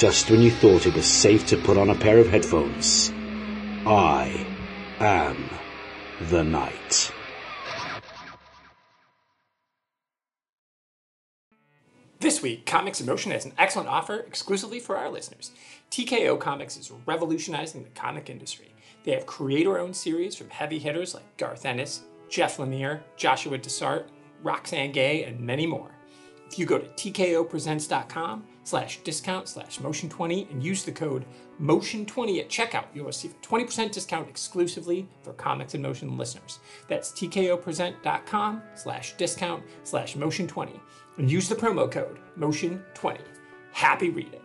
Just when you thought it was safe to put on a pair of headphones, I am the Night. This week, Comics in Motion has an excellent offer exclusively for our listeners. TKO Comics is revolutionizing the comic industry. They have creator-owned series from heavy hitters like Garth Ennis, Jeff Lemire, Joshua Dysart, Roxane Gay, and many more. If you go to tkopresents.com slash discount slash motion20 and use the code motion20 at checkout, you'll receive a 20% discount exclusively for Comics in Motion listeners. That's tkopresent.com slash discount slash motion20 and use the promo code motion20. Happy reading.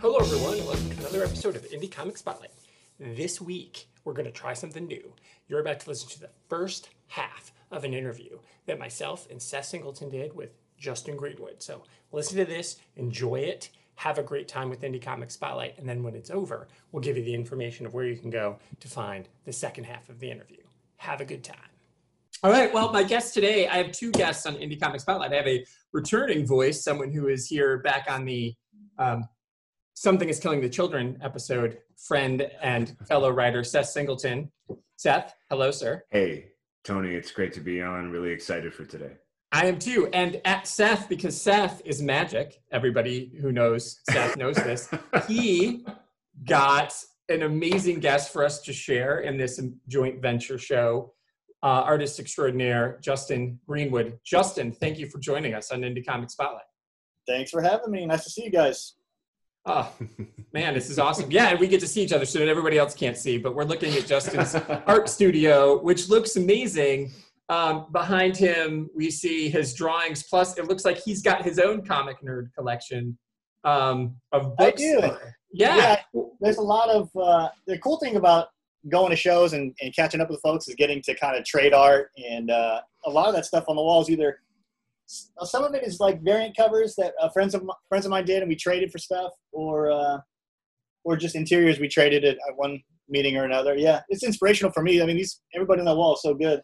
Hello, everyone, and welcome to another episode of Indie Comic Spotlight. This week, we're going to try something new. You're about to listen to the first half of an interview that myself and Seth Singleton did with Justin Greenwood. So listen to this, enjoy it, have a great time with Indie Comic Spotlight, and then when it's over, we'll give you the information of where you can go to find the second half of the interview. Have a good time. All right. Well, my guest today, I have two guests on Indie Comic Spotlight. I have a returning voice, someone who is here back on the um, Something is Killing the Children episode, friend and fellow writer Seth Singleton. Seth, hello, sir. Hey, Tony, it's great to be on. Really excited for today. I am too. And at Seth, because Seth is magic, everybody who knows Seth knows this, he got an amazing guest for us to share in this joint venture show. Uh, artist extraordinaire, Justin Greenwood. Justin, thank you for joining us on Indie Comic Spotlight. Thanks for having me. Nice to see you guys. Oh, man, this is awesome. Yeah, and we get to see each other so that everybody else can't see, but we're looking at Justin's art studio, which looks amazing. Um, behind him, we see his drawings, plus it looks like he's got his own comic nerd collection um, of books. I do. Yeah. yeah. There's a lot of, uh, the cool thing about going to shows and, and catching up with folks is getting to kind of trade art, and uh, a lot of that stuff on the walls either some of it is like variant covers that uh, friends of friends of mine did, and we traded for stuff, or uh, or just interiors we traded at, at one meeting or another. Yeah, it's inspirational for me. I mean, these everybody on that wall is so good.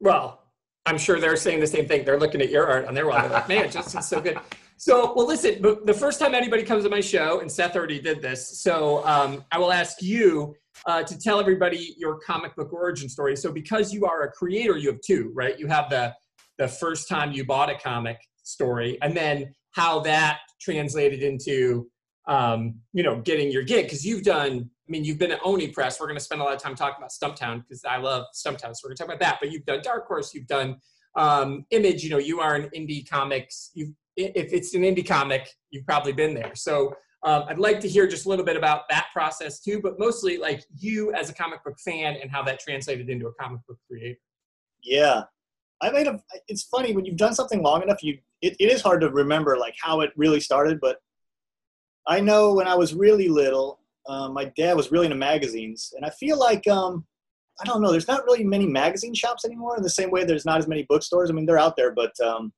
Well, I'm sure they're saying the same thing. They're looking at your art on their wall. They're like, man, Justin's so good. So, well, listen, the first time anybody comes to my show, and Seth already did this, so um, I will ask you uh, to tell everybody your comic book origin story. So, because you are a creator, you have two, right? You have the the first time you bought a comic story and then how that translated into um, you know getting your gig. Because you've done i mean you've been at oni press. We're going to spend a lot of time talking about stumptown because i love stumptown so we're going to talk about that. But you've done dark horse you've done um, image you know you are an indie comics you if it's an indie comic you've probably been there. So um, i'd like to hear just a little bit about that process too but mostly like you as a comic book fan and how that translated into a comic book creator. Yeah I made a. It's funny when you've done something long enough, you it, it is hard to remember like how it really started. But I know when I was really little, um, my dad was really into magazines, and I feel like um, I don't know. There's not really many magazine shops anymore. In the same way, there's not as many bookstores. I mean, they're out there, but um,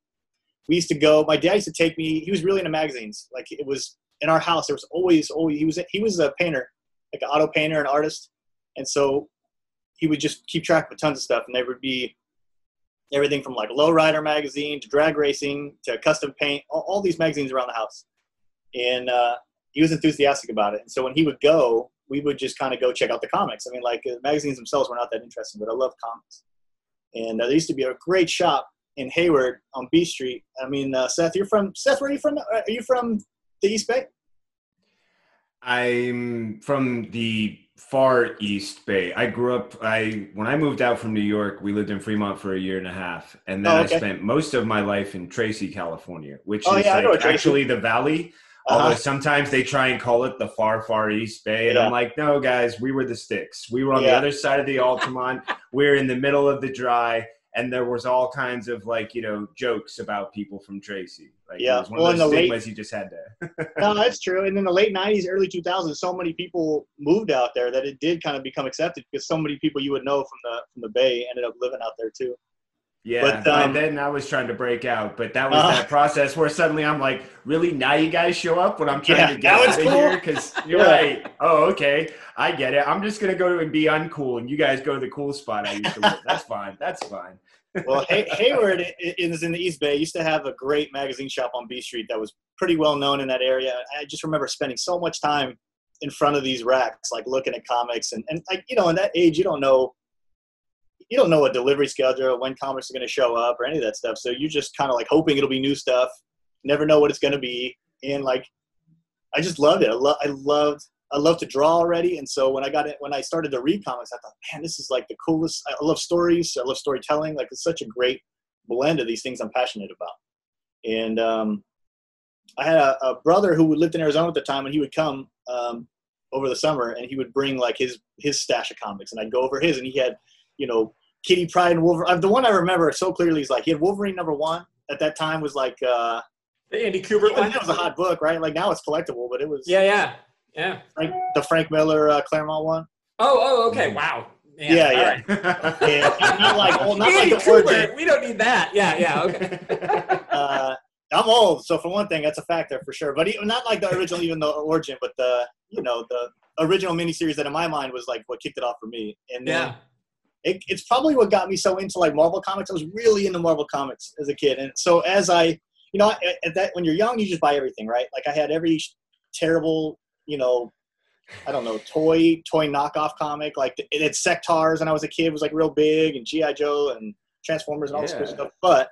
we used to go. My dad used to take me. He was really into magazines. Like it was in our house. There was always, always he was he was a painter, like an auto painter, an artist, and so he would just keep track of tons of stuff, and there would be everything from like lowrider magazine to drag racing to custom paint, all, all these magazines around the house. And uh, he was enthusiastic about it. And so when he would go, we would just kind of go check out the comics. I mean, like the magazines themselves were not that interesting, but I love comics. And uh, there used to be a great shop in Hayward on B Street. I mean, uh, Seth, you're from Seth. Where are you from? Are you from the East Bay? I'm from the far east bay i grew up i when i moved out from new york we lived in fremont for a year and a half and then oh, okay. i spent most of my life in tracy california which oh, is yeah, like actually the valley Although Uh-huh. sometimes they try and call it the far, far East Bay. And Yeah. I'm like, no, guys, we were the sticks. We were on the other side of the Altamont. we are in the middle of the dry. And there was all kinds of like, you know, jokes about people from Tracy. Like, Yeah. It was one Well, of those the late- stigmas you just had to. no, that's true. And in the late '90s, early 2000s, so many people moved out there that it did kind of become accepted because so many people you would know from the from the Bay ended up living out there too. Yeah, But, um, then I was trying to break out, but that was Uh, that process where suddenly I'm like, really? Now you guys show up when I'm trying Yeah, to get out was of here? Because you're Yeah. right. Oh, okay. I get it. I'm just gonna go and be uncool, and you guys go to the cool spot I used to live. That's fine. That's fine. Well, Hay- Hayward is in the East Bay. Used to have a great magazine shop on B Street that was pretty well known in that area. I just remember spending so much time in front of these racks, like looking at comics, and and like you know, in that age, you don't know. You don't know a delivery schedule, when comics are going to show up, or any of that stuff. So you're just kind of like hoping it'll be new stuff. Never know what it's going to be, and like, I just loved it. I, lo- I loved I love to draw already, and so when I got it, when I started to read comics, I thought, man, this is like the coolest. I love stories. I love storytelling. Like it's such a great blend of these things I'm passionate about. And um, I had a, a brother who lived in Arizona at the time, and he would come um, over the summer, and he would bring like his his stash of comics, and I'd go over his, and he had, you know, Kitty Pryde and Wolverine. The one I remember so clearly is like he had Wolverine number one at that time was like uh, The Andy Kubert it was a hot book, right? Like now it's collectible, but it was Yeah, yeah, yeah. Frank, the Frank Miller uh, Claremont one. Oh, oh, okay. Wow. Man, Yeah, yeah. right. Yeah, not like well, not like the origin. We don't need that. Yeah, yeah. Okay. uh, I'm old, so for one thing, that's a factor for sure. But he, not like the original, even the origin, but the you know the original miniseries that in my mind was like what kicked it off for me. And then yeah. it, it's probably what got me so into like Marvel comics. I was really into Marvel comics as a kid, and so as I, you know, at, at that when you're young, you just buy everything, right? Like I had every terrible, you know. I don't know, toy toy knockoff comic like it had Sectaurs when I was a kid was like real big and GI Joe and Transformers and all this cool Yeah. stuff. But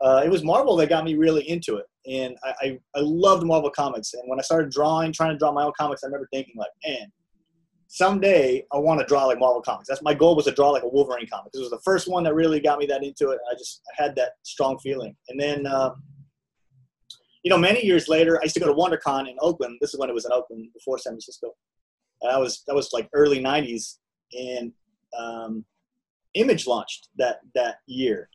uh, it was Marvel that got me really into it, and I, I I loved Marvel comics. And when I started drawing, trying to draw my own comics, I remember thinking like, man, someday I want to draw like Marvel comics. That's my goal was to draw like a Wolverine comic. This was the first one that really got me that into it. I just I had that strong feeling, and then. Um, you know, many years later, I used to go to WonderCon in Oakland. This is when it was in Oakland before San Francisco. And was that was like early '90s, and um, Image launched that that year,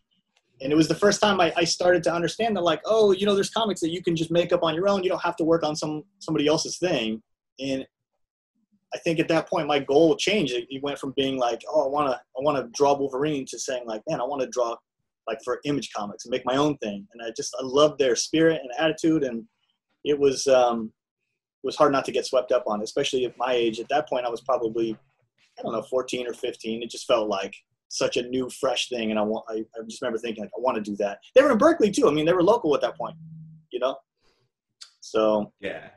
and it was the first time I, I started to understand that, like, oh, you know, there's comics that you can just make up on your own. You don't have to work on some somebody else's thing. And I think at that point, my goal changed. It, it went from being like, oh, I want to I want to draw Wolverine to saying like, man, I want to draw like for Image Comics and make my own thing. And I just I loved their spirit and attitude, and it was um, it was hard not to get swept up on, especially at my age. At that point, I was probably I don't know 14 or 15. It just felt like such a new, fresh thing, and I want I, I just remember thinking like I want to do that. They were in Berkeley too. I mean, they were local at that point, you know. So yeah.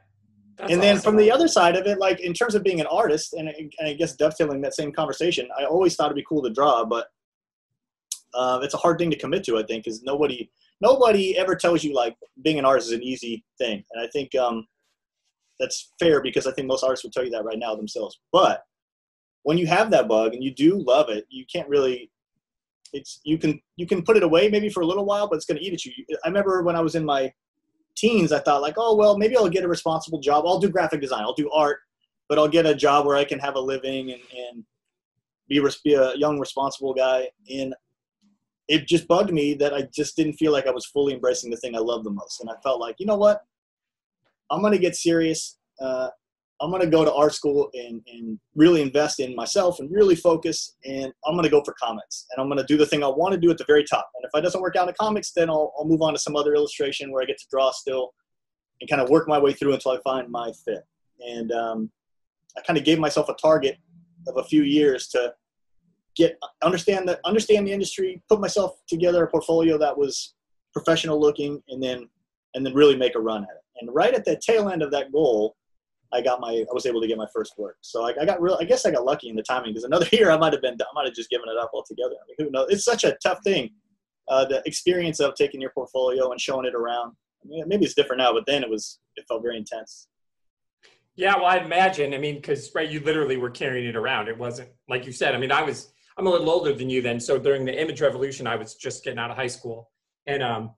That's and then awesome. from the other side of it, like in terms of being an artist, and, and I guess dovetailing that same conversation, I always thought it'd be cool to draw, but uh, it's a hard thing to commit to. I think because nobody nobody ever tells you like being an artist is an easy thing, and I think um, that's fair because I think most artists would tell you that right now themselves. But when you have that bug and you do love it, you can't really. It's you can you can put it away maybe for a little while, but it's going to eat at you. I remember when I was in my teens, I thought like, oh well, maybe I'll get a responsible job. I'll do graphic design. I'll do art, but I'll get a job where I can have a living and, and be, be a young, responsible guy. And it just bugged me that I just didn't feel like I was fully embracing the thing I love the most. And I felt like, you know what? I'm gonna get serious. Uh, I'm gonna go to art school and, and really invest in myself and really focus. And I'm gonna go for comics. And I'm gonna do the thing I want to do at the very top. And if it doesn't work out in comics, then I'll, I'll move on to some other illustration where I get to draw still and kind of work my way through until I find my fit. And um, I kind of gave myself a target of a few years to get understand the understand the industry, put myself together a portfolio that was professional looking, and then and then really make a run at it. And right at the tail end of that goal, I got my I was able to get my first work. So I, I got real. I guess I got lucky in the timing because another year I might have been I might have just given it up altogether. I mean, who knows? It's such a tough thing. Uh, the experience of taking your portfolio and showing it around. I mean, maybe it's different now, but then it was it felt very intense. Yeah, well, I imagine. I mean, because right, you literally were carrying it around. It wasn't like you said. I mean, I was. I'm a little older than you then. So during the image revolution, I was just getting out of high school, and um,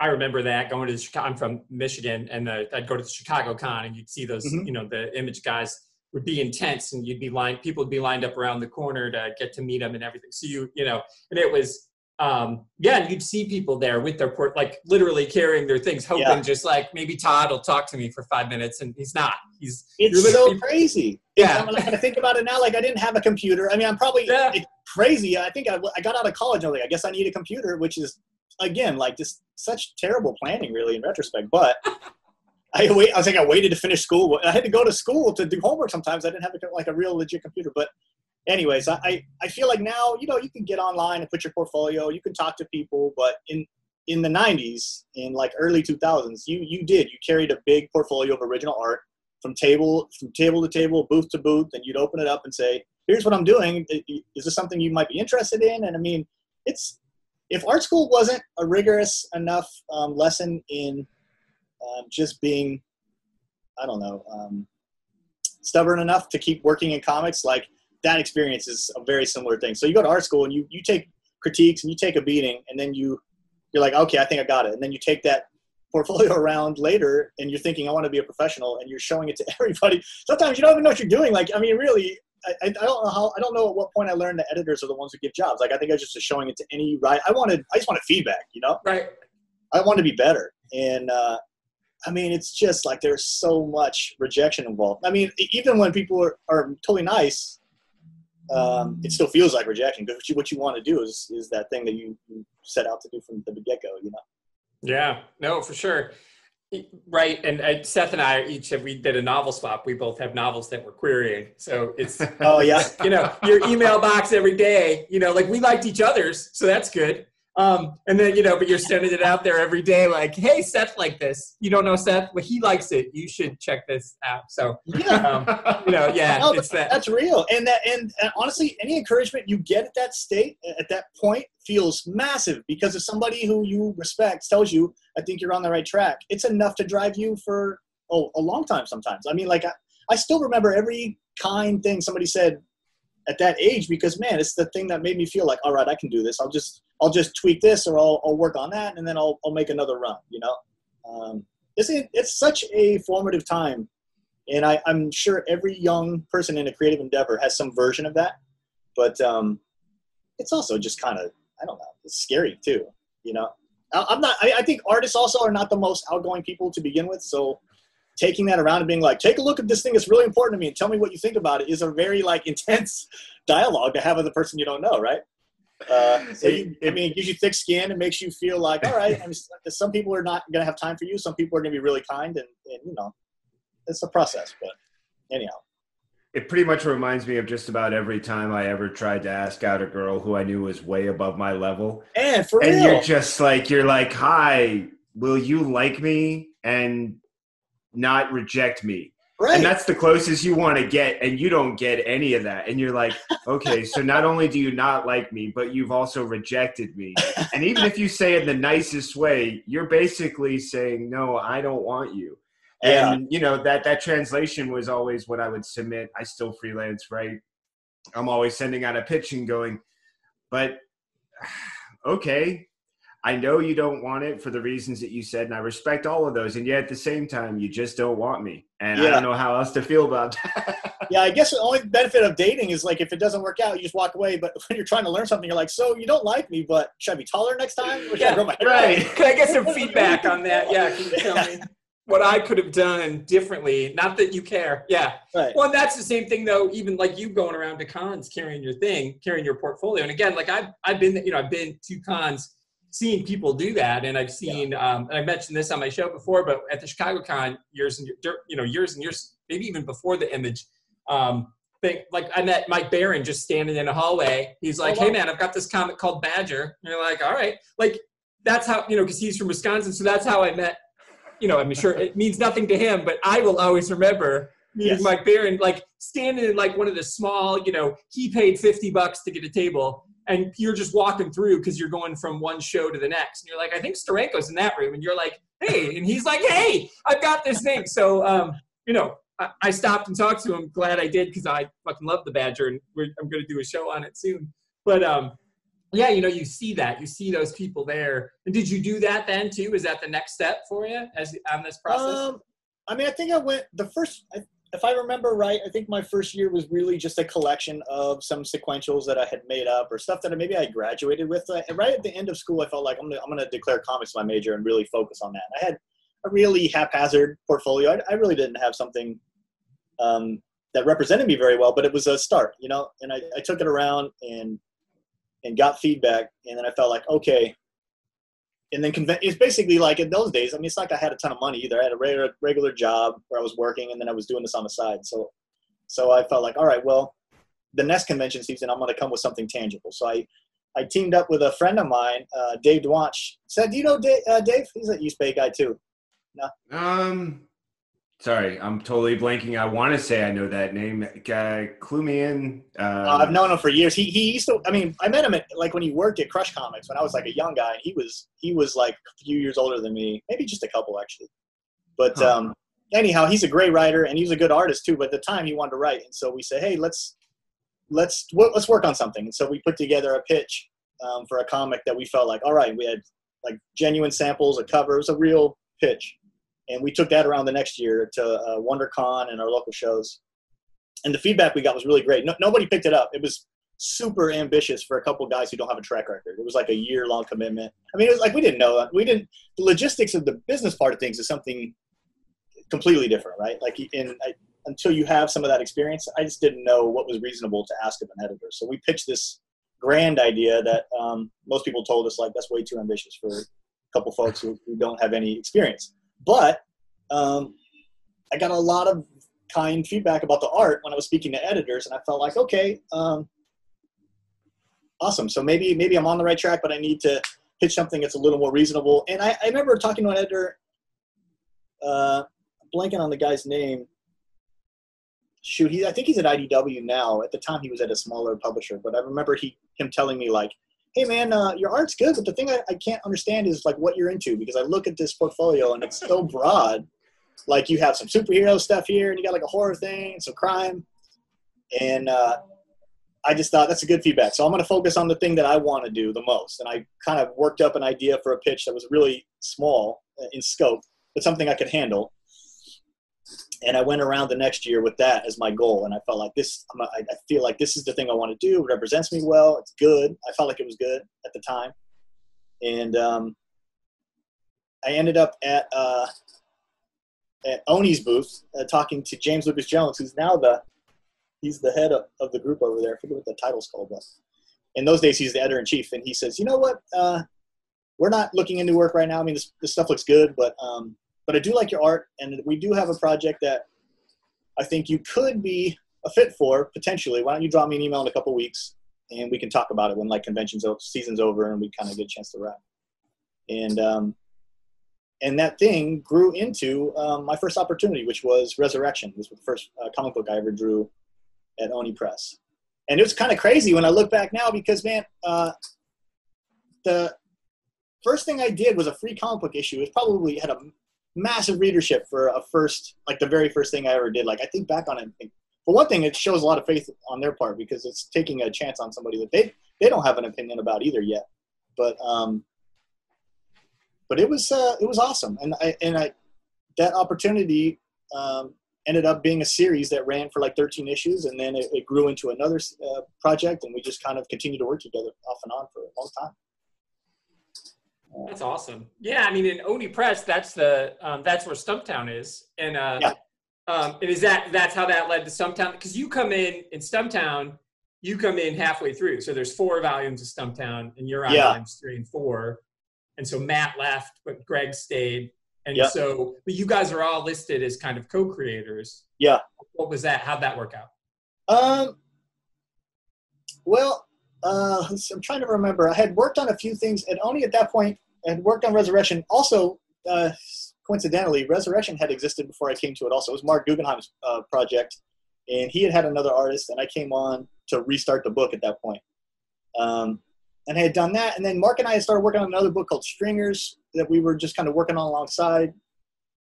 I remember that going to the Chicago. I'm from Michigan, and the, I'd go to the Chicago Con, and you'd see those, Mhm. you know, the image guys would be intense, and you'd be lined. People would be lined up around the corner to get to meet them and everything. So you, you know, and it was, um, yeah, and you'd see people there with their port, like literally carrying their things, hoping Yeah. just like maybe Todd will talk to me for five minutes, and he's not. He's It's so crazy. Yeah. I'm like, I think about it now. Like I didn't have a computer. I mean, I'm probably Yeah. it's crazy. I think I, I got out of college. I was like, I guess I need a computer, which is again like just such terrible planning, really, in retrospect. But I wait. I was like, I waited to finish school. I had to go to school to do homework. Sometimes I didn't have a, like a real legit computer. But anyways, I, I I feel like now you know you can get online and put your portfolio. You can talk to people. But in in the 90s, in like early 2000s, you you did you carried a big portfolio of original art from table from table to table, booth to booth, and you'd open it up and say, "Here's what I'm doing. Is this something you might be interested in?" And I mean, it's if art school wasn't a rigorous enough um, lesson in um, just being, I don't know, um, stubborn enough to keep working in comics, like that experience is a very similar thing. So you go to art school and you you take critiques and you take a beating, and then you you're like, okay, I think I got it, and then you take that portfolio around later and you're thinking i want to be a professional and you're showing it to everybody sometimes you don't even know what you're doing like i mean really I, I don't know how i don't know at what point i learned that editors are the ones who give jobs. Like i think i was just showing it to any right? I wanted i just wanted feedback you know? Right. i wanted to be better. And uh i mean it's just like there's so much rejection involved. I mean even when people are, are totally nice um, it still feels like rejection because what you, what you want to do is is that thing that you, you set out to do from the get-go you know? Yeah, no, for sure. Right, and uh, Seth and I each have we did a novel swap. We both have novels that we're querying, so it's oh yeah you know your email box every day. You know, like we liked each other's, so that's good. Um, and then you know, but you're sending it out there every day, like, hey, Seth, like this. You don't know Seth, well, he likes it. You should check this out. So, yeah um, you know, yeah, No, it's that. That's real, and that and, and honestly, any encouragement you get at that state, at that point, feels massive because if somebody who you respect tells you, "I think you're on the right track," it's enough to drive you for oh a long time. Sometimes, I mean, like I, I still remember every kind thing somebody said at that age because man, it's the thing that made me feel like, all right, I can do this. I'll just I'll just tweak this or I'll, I'll work on that, and then I'll I'll make another run. You know, um, it's it's such a formative time and I, I'm sure every young person in a creative endeavor has some version of that. But um, it's also just kind of I don't know, it's scary too. You know, I, I'm not. I, I think artists also are not the most outgoing people to begin with. So taking that around and being like, take a look at this thing that's really important to me and tell me what you think about it is a very like intense dialogue to have with a person you don't know, right? Uh, so you, I mean, it gives you thick skin. It makes you feel like, all right. I mean, some people are not going to have time for you. Some people are going to be really kind, and, and you know, it's a process. But anyhow, It pretty much reminds me of just about every time I ever tried to ask out a girl who I knew was way above my level. and for and real, you're just like you're like hi will you like me and not reject me right? and that's the closest you want to get and you don't get any of that and you're like okay so not only do you not like me but you've also rejected me and even if you say it in the nicest way you're basically saying no i don't want you Yeah. and you know that that translation was always what i would submit i still freelance right i'm always sending out a pitch and going but okay I know you don't want it for the reasons that you said, and I respect all of those. And yet at the same time, you just don't want me. And I don't know how else to feel about that. yeah, I guess the only benefit of dating is like if it doesn't work out, you just walk away. But when you're trying to learn something, you're like, so you don't like me, but should I be taller next time? Or should I Yeah, grow my hair right. out? Can I get some feedback on that? Yeah, can you tell me what I could have done differently? Not that you care. Yeah. Right. Well, and that's the same thing though. Even like you going around to cons, carrying your thing, carrying your portfolio. And again, like I've I've been you know I've been to cons, seeing people do that, and I've seen um, and I mentioned this on my show before, but at the Chicago Con years and you know years and years, maybe even before the image. Um, thing, like I met Mike Baron just standing in a hallway. He's like, Oh, wow. "Hey man, I've got this comic called Badger." And you're like, "All right." Like that's how you know because he's from Wisconsin, so that's how I met. You know, I'm sure it means nothing to him, but I will always remember meeting Yes. Mike Baron, like standing in like one of the small. You know, he paid fifty bucks to get a table, and you're just walking through because you're going from one show to the next, and you're like, I think Steranko's in that room, and you're like, Hey, and he's like, Hey, I've got this thing. So, um, you know, I, I stopped and talked to him. Glad I did because I fucking love the Badger, and I'm going to do a show on it soon. But um, yeah, you know, you see that, you see those people there. And did you do that then too? Is that the next step for you as on this process? Um, I mean, I think I went the first. If I remember right, I think my first year was really just a collection of some sequentials that I had made up or stuff that maybe I graduated with. Uh, and right at the end of school, I felt like I'm gonna, I'm gonna declare comics my major and really focus on that. I had a really haphazard portfolio. I, I really didn't have something um, that represented me very well, but it was a start, you know. And I, I took it around and and got feedback, and then I felt like okay. And then conv- it's basically like in those days. I mean, it's like I had a ton of money either. I had a regular regular job where I was working, and then I was doing this on the side. So, so I felt like, all right, well, the next convention season, I'm going to come with something tangible. So I, I teamed up with a friend of mine, uh, Dave Dwanch. Said, do you know Dave, uh, Dave? He's an East Bay guy too. No. Um, sorry, I'm totally blanking. I want to say I know that name. Uh, clue me in. Uh, Uh, I've known him for years. He he used to. I mean, I met him at like when he worked at Crush Comics when I was like a young guy. And he was he was like a few years older than me, maybe just a couple actually. But Huh. um, anyhow, he's a great writer and he's a good artist too. But at the time, he wanted to write, and so we said, hey, let's let's wo- let's work on something. And so we put together a pitch um, for a comic that we felt like, all right, we had like genuine samples, a cover, it was a real pitch, and we took that around the next year to uh, WonderCon and our local shows and the feedback we got was really great. No, nobody picked it up. It was super ambitious for a couple guys who don't have a track record. It was like a year long commitment. I mean, it was like we didn't know that. We didn't. The logistics of the business part of things is something completely different, right? Like, in I, until you have some of that experience, I just didn't know what was reasonable to ask of an editor. So we pitched this grand idea that um, most people told us like that's way too ambitious for a couple folks who, who don't have any experience. But um, I got a lot of kind feedback about the art when I was speaking to editors, and I felt like, okay, um, awesome. So maybe maybe I'm on the right track, but I need to pitch something that's a little more reasonable. And I, I remember talking to an editor, uh, blanking on the guy's name. Shoot, he I think he's at IDW now. At the time, he was at a smaller publisher, but I remember he him telling me like, "Hey man, uh, your art's good, but the thing I, I can't understand is like what you're into because I look at this portfolio and it's so broad." like you have some superhero stuff here and you got like a horror thing and some crime. And uh, i just thought that's a good feedback. So i'm going to focus on the thing that i want to do the most. And i kind of worked up an idea for a pitch that was really small uh, in scope but something i could handle and i went around the next year with that as my goal and i felt like this I'm a- i feel like this is the thing i want to do it represents me well it's good i felt like it was good at the time and um, i ended up at uh, at Oni's booth uh, talking to James Lucas Jones, who's now the he's the head of, of the group over there. I forget what the title's called, but in those days he's the editor in chief, and he says, "You know what? Uh, we're not looking into work right now. I mean, this, this stuff looks good, but um, but I do like your art, and we do have a project that I think you could be a fit for potentially. Why don't you drop me an email in a couple weeks, and we can talk about it when like conventions season's over, and we kind of get a chance to wrap." And um, and that thing grew into um, my first opportunity, which was Resurrection. This was the first uh, comic book I ever drew at Oni Press, and it was kind of crazy when I look back now because man, uh, the first thing I did was a free comic book issue. It probably had a massive readership for a first, like the very first thing I ever did. Like I think back on it, think, for one thing, it shows a lot of faith on their part because it's taking a chance on somebody that they they don't have an opinion about either yet, but. Um, but it was uh, it was awesome, and I and I that opportunity um, ended up being a series that ran for like 13 issues, and then it, it grew into another uh, project, and we just kind of continued to work together off and on for a long time. That's awesome. Yeah, I mean, in Oni Press, that's the um, that's where Stumptown is, and uh, Yeah. um, and is that that's how that led to Stumptown? Because you come in in Stumptown, you come in halfway through. So there's four volumes of Stumptown, and you're on Yeah. volumes three and four. And so Matt left, but Greg stayed, and Yeah. so but you guys are all listed as kind of co-creators. Yeah. What was that? How'd that work out? Um, well, uh, I'm trying to remember. I had worked on a few things, and only at that point, had worked on Resurrection. Also, uh, coincidentally, Resurrection had existed before I came to it. Also, it was Marc Guggenheim's uh, project, and he had had another artist, and I came on to restart the book at that point. Um, and I had done that, and then Marc and I had started working on another book called Stringers that we were just kind of working on alongside.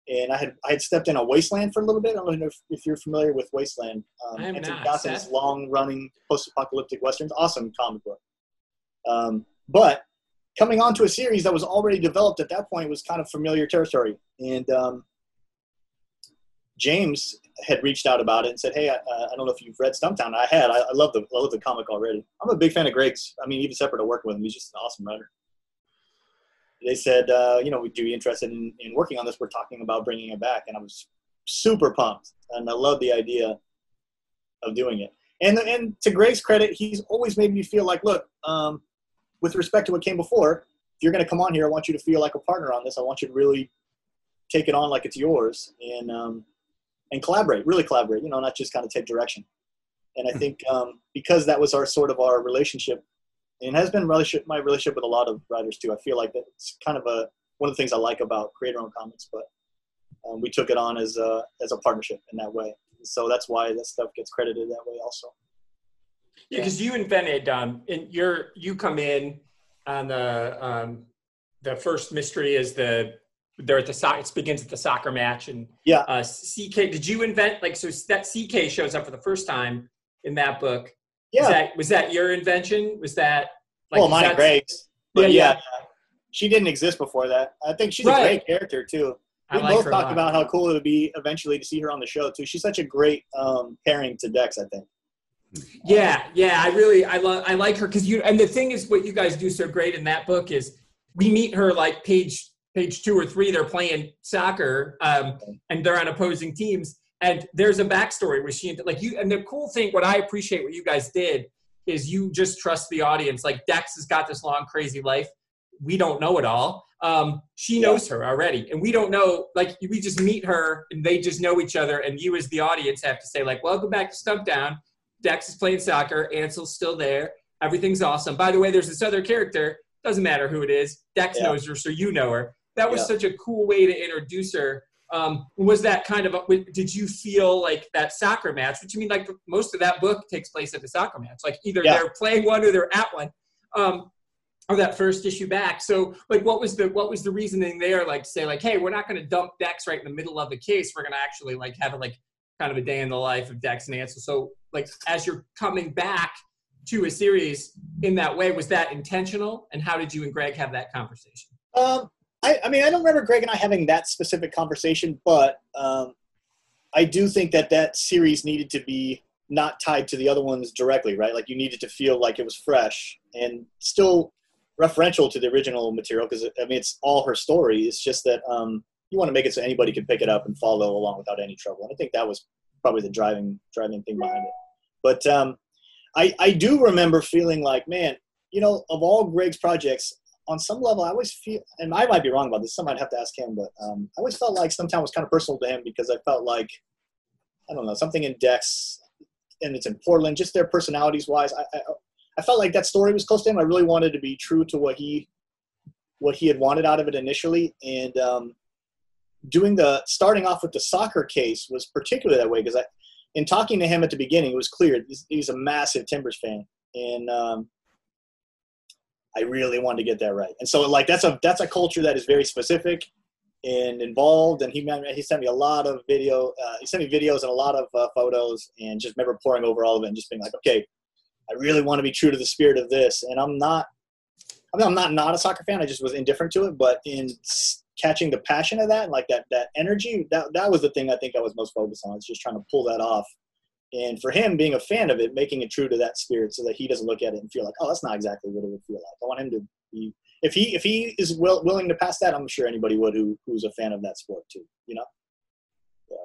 And I had I had stepped in on Wasteland for a little bit. I don't know if, if you're familiar with Wasteland. Um, I am Anthony. Gossin's long-running post-apocalyptic westerns. Awesome comic book. Um, but coming onto a series that was already developed at that point was kind of familiar territory. And um, James had reached out about it and said, "Hey, I, I don't know if you've read Stumptown. I had. I, I love the I love the comic already. I'm a big fan of Greg's. I mean, even separate to working with him, he's just an awesome writer." They said, uh, "You know, would you be interested in, in working on this? We're talking about bringing it back." And I was super pumped, and I love the idea of doing it. And and to Greg's credit, he's always made me feel like, look, um, with respect to what came before, if you're going to come on here, I want you to feel like a partner on this. I want you to really take it on like it's yours, and um, and collaborate, really collaborate, you know, not just kind of take direction. And I think um, because that was our sort of our relationship, and has been relationship, my relationship with a lot of writers too. I feel like that's kind of a one of the things I like about creator-owned comics, but um, we took it on as a as a partnership in that way. So that's why that stuff gets credited that way also. Yeah, because you invented, um, and you're you come in on the um, the first mystery is the they're at the soccer. It begins at the soccer match, and Yeah. uh, CK. Did you invent like so that CK shows up for the first time in that book? Was Yeah. that was that your invention? Was that like well, mine Greg's. But Yeah, yeah, she didn't exist before that. I think she's Right. a great character too. We like both talked about how cool it would be eventually to see her on the show too. She's such a great um, pairing to Dex. I think. Yeah, yeah, I really I love I like her because you and the thing is what you guys do so great in that book is we meet her like page page two or three they're playing soccer um, and they're on opposing teams and there's a backstory where she like you and the cool thing what I appreciate what you guys did is you just trust the audience like Dex has got this long crazy life we don't know it all um, she knows her already and we don't know like we just meet her and they just know each other and you as the audience have to say like welcome back to Stumptown Dex is playing soccer. Ansel's still there. Everything's awesome. By the way, there's this other character. Doesn't matter who it is. Dex Yeah. knows her, so you know her. That was Yeah. such a cool way to introduce her. Um, was that kind of? A, did you feel like that soccer match? Which I mean, like most of that book takes place at the soccer match. Like either Yeah. they're playing one or they're at one. Um, or that first issue back. So, like, what was the what was the reasoning there? Like, say, like, hey, we're not going to dump Dex right in the middle of the case. We're going to actually like have a like kind of a day in the life of Dex and Ansel. So, like, as you're coming back to a series in that way, was that intentional? And how did you and Greg have that conversation? Um, I, I mean, I don't remember Greg and I having that specific conversation, but um, I do think that that series needed to be not tied to the other ones directly, right? Like you needed to feel like it was fresh and still referential to the original material because I mean it's all her story. It's just that um, you want to make it so anybody can pick it up and follow along without any trouble. And I think that was probably the driving driving thing behind it. But um, I I do remember feeling like, man, you know, of all Greg's projects, on some level, I always feel, and I might be wrong about this. Some might have to ask him, but um, I always felt like sometimes was kind of personal to him because I felt like, I don't know, something in Dex, and it's in Portland, just their personalities wise. I, I, I felt like that story was close to him. I really wanted to be true to what he, what he had wanted out of it initially, and um, doing the starting off with the soccer case was particularly that way because I, in talking to him at the beginning, it was clear he's- he's a massive Timbers fan, and um, I really wanted to get that right. And so like that's a that's a culture that is very specific and involved. And he he sent me a lot of video. Uh, he sent me videos and a lot of uh, photos, and just remember pouring over all of it and just being like, okay, I really want to be true to the spirit of this. And I'm not. I mean, I'm not not a soccer fan. I just was indifferent to it. But in catching the passion of that like that that energy, that that was the thing I think I was most focused on. It's just trying to pull that off. And for him, being a fan of it, making it true to that spirit, so that he doesn't look at it and feel like, oh, that's not exactly what it would feel like. I want him to be, if he if he is will, willing to pass that, I'm sure anybody would who who's a fan of that sport too. You know? Yeah,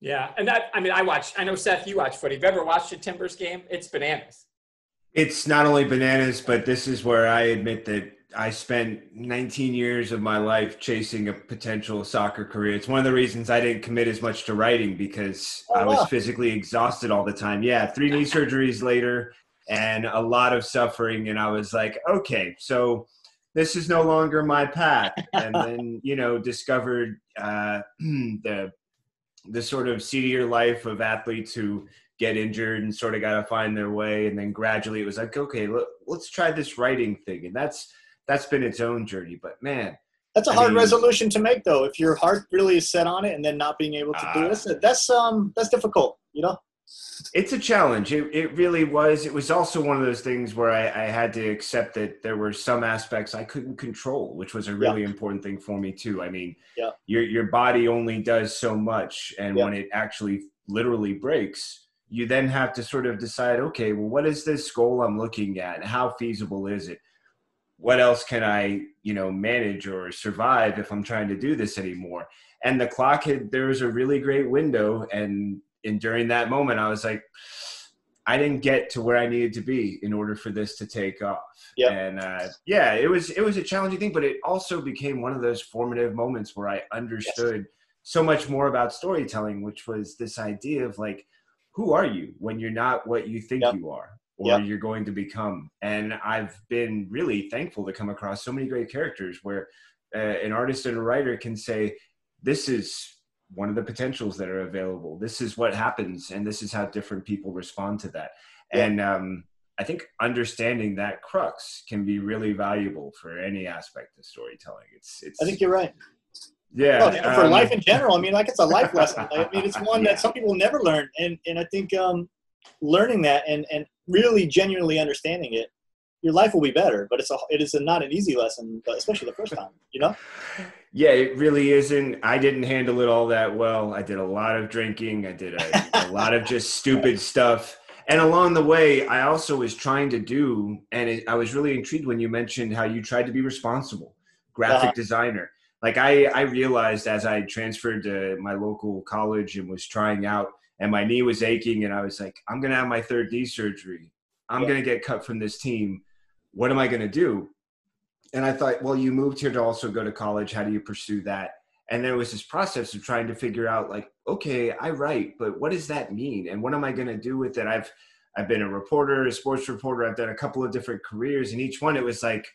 Yeah, and that I mean, I watch. I know Seth, you watch footy. Have you ever watched a Timbers game? It's bananas. It's not only bananas, but this is where I admit that I spent 19 years of my life chasing a potential soccer career. It's one of the reasons I didn't commit as much to writing because Oh, I was wow. physically exhausted all the time. Yeah, three knee surgeries later and a lot of suffering. And I was like, okay, so this is no longer my path. And then, you know, discovered uh, the the sort of seedier life of athletes who get injured and sort of got to find their way and then gradually it was like okay let, let's try this writing thing and that's that's been its own journey but man That's a I hard mean- resolution to make, though. If your heart really is set on it, and then not being able to do Ah. it, that's, that's um that's difficult. You know? it's a challenge. It, it really was. It was also one of those things where I, I had to accept that there were some aspects I couldn't control, which was a really yeah. important thing for me too. I mean, yeah. your your body only does so much, and yeah. when it actually literally breaks, you then have to sort of decide, okay, well, what is this goal I'm looking at? How feasible is it? What else can I, you know, manage or survive if I'm trying to do this anymore? And the clock had there was a really great window, and and during that moment, I was like, I didn't get to where I needed to be in order for this to take off. Yeah. And uh, yeah, it was it was a challenging thing, but it also became one of those formative moments where I understood yes. so much more about storytelling, which was this idea of like, who are you when you're not what you think yep. you are or yep. you're going to become? And I've been really thankful to come across so many great characters where uh, an artist and a writer can say, "This is one of the potentials that are available. This is what happens, and this is how different people respond to that. Yeah. And um, I think understanding that crux can be really valuable for any aspect of storytelling. It's, it's. I think you're right. Yeah, well, for um, life in general. I mean, like it's a life lesson. I mean, it's one yeah. that some people never learn, and and I think um, learning that and and really genuinely understanding it your life will be better. But it's a it is a, not an easy lesson, but especially the first time, you know. Yeah, it really isn't. I didn't handle it all that well. I did a lot of drinking. I did a, a lot of just stupid stuff. And along the way, I also was trying to do, and it, I was really intrigued when you mentioned how you tried to be responsible, graphic uh-huh. designer. Like I, I realized as I transferred to my local college and was trying out, and my knee was aching, and I was like, I'm gonna have my third knee surgery. I'm yeah. gonna get cut from this team what am I going to do? And I thought, well, you moved here to also go to college. How do you pursue that? And there was this process of trying to figure out, like, okay, I write, but what does that mean? And what am I going to do with it? I've I've been a reporter, a sports reporter. I've done a couple of different careers, and each one it was like,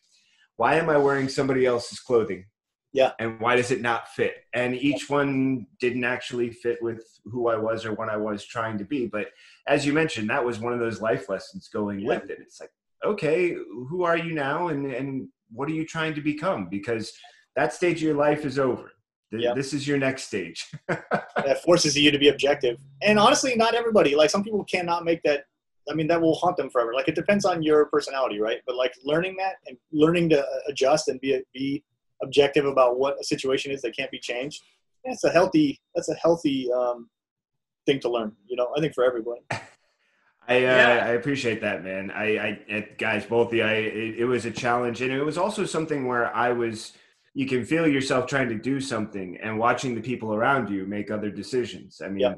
why am I wearing somebody else's clothing? Yeah. And why does it not fit? And each one didn't actually fit with who I was or what I was trying to be. But as you mentioned, that was one of those life lessons going yeah. with it. It's like, okay, who are you now, and and what are you trying to become? Because that stage of your life is over. Yep. This is your next stage. that forces you to be objective. And honestly, not everybody. Like some people cannot make that. I mean, that will haunt them forever. Like it depends on your personality, right? But like learning that and learning to uh, adjust and be be objective about what a situation is that can't be changed. That's a healthy. That's a healthy um, thing to learn. You know, I think for everybody. I, uh, yeah. I appreciate that, man. I, I guys, both of you, I, it, it, was a challenge, and it was also something where I was. You can feel yourself trying to do something, and watching the people around you make other decisions. I mean, yeah.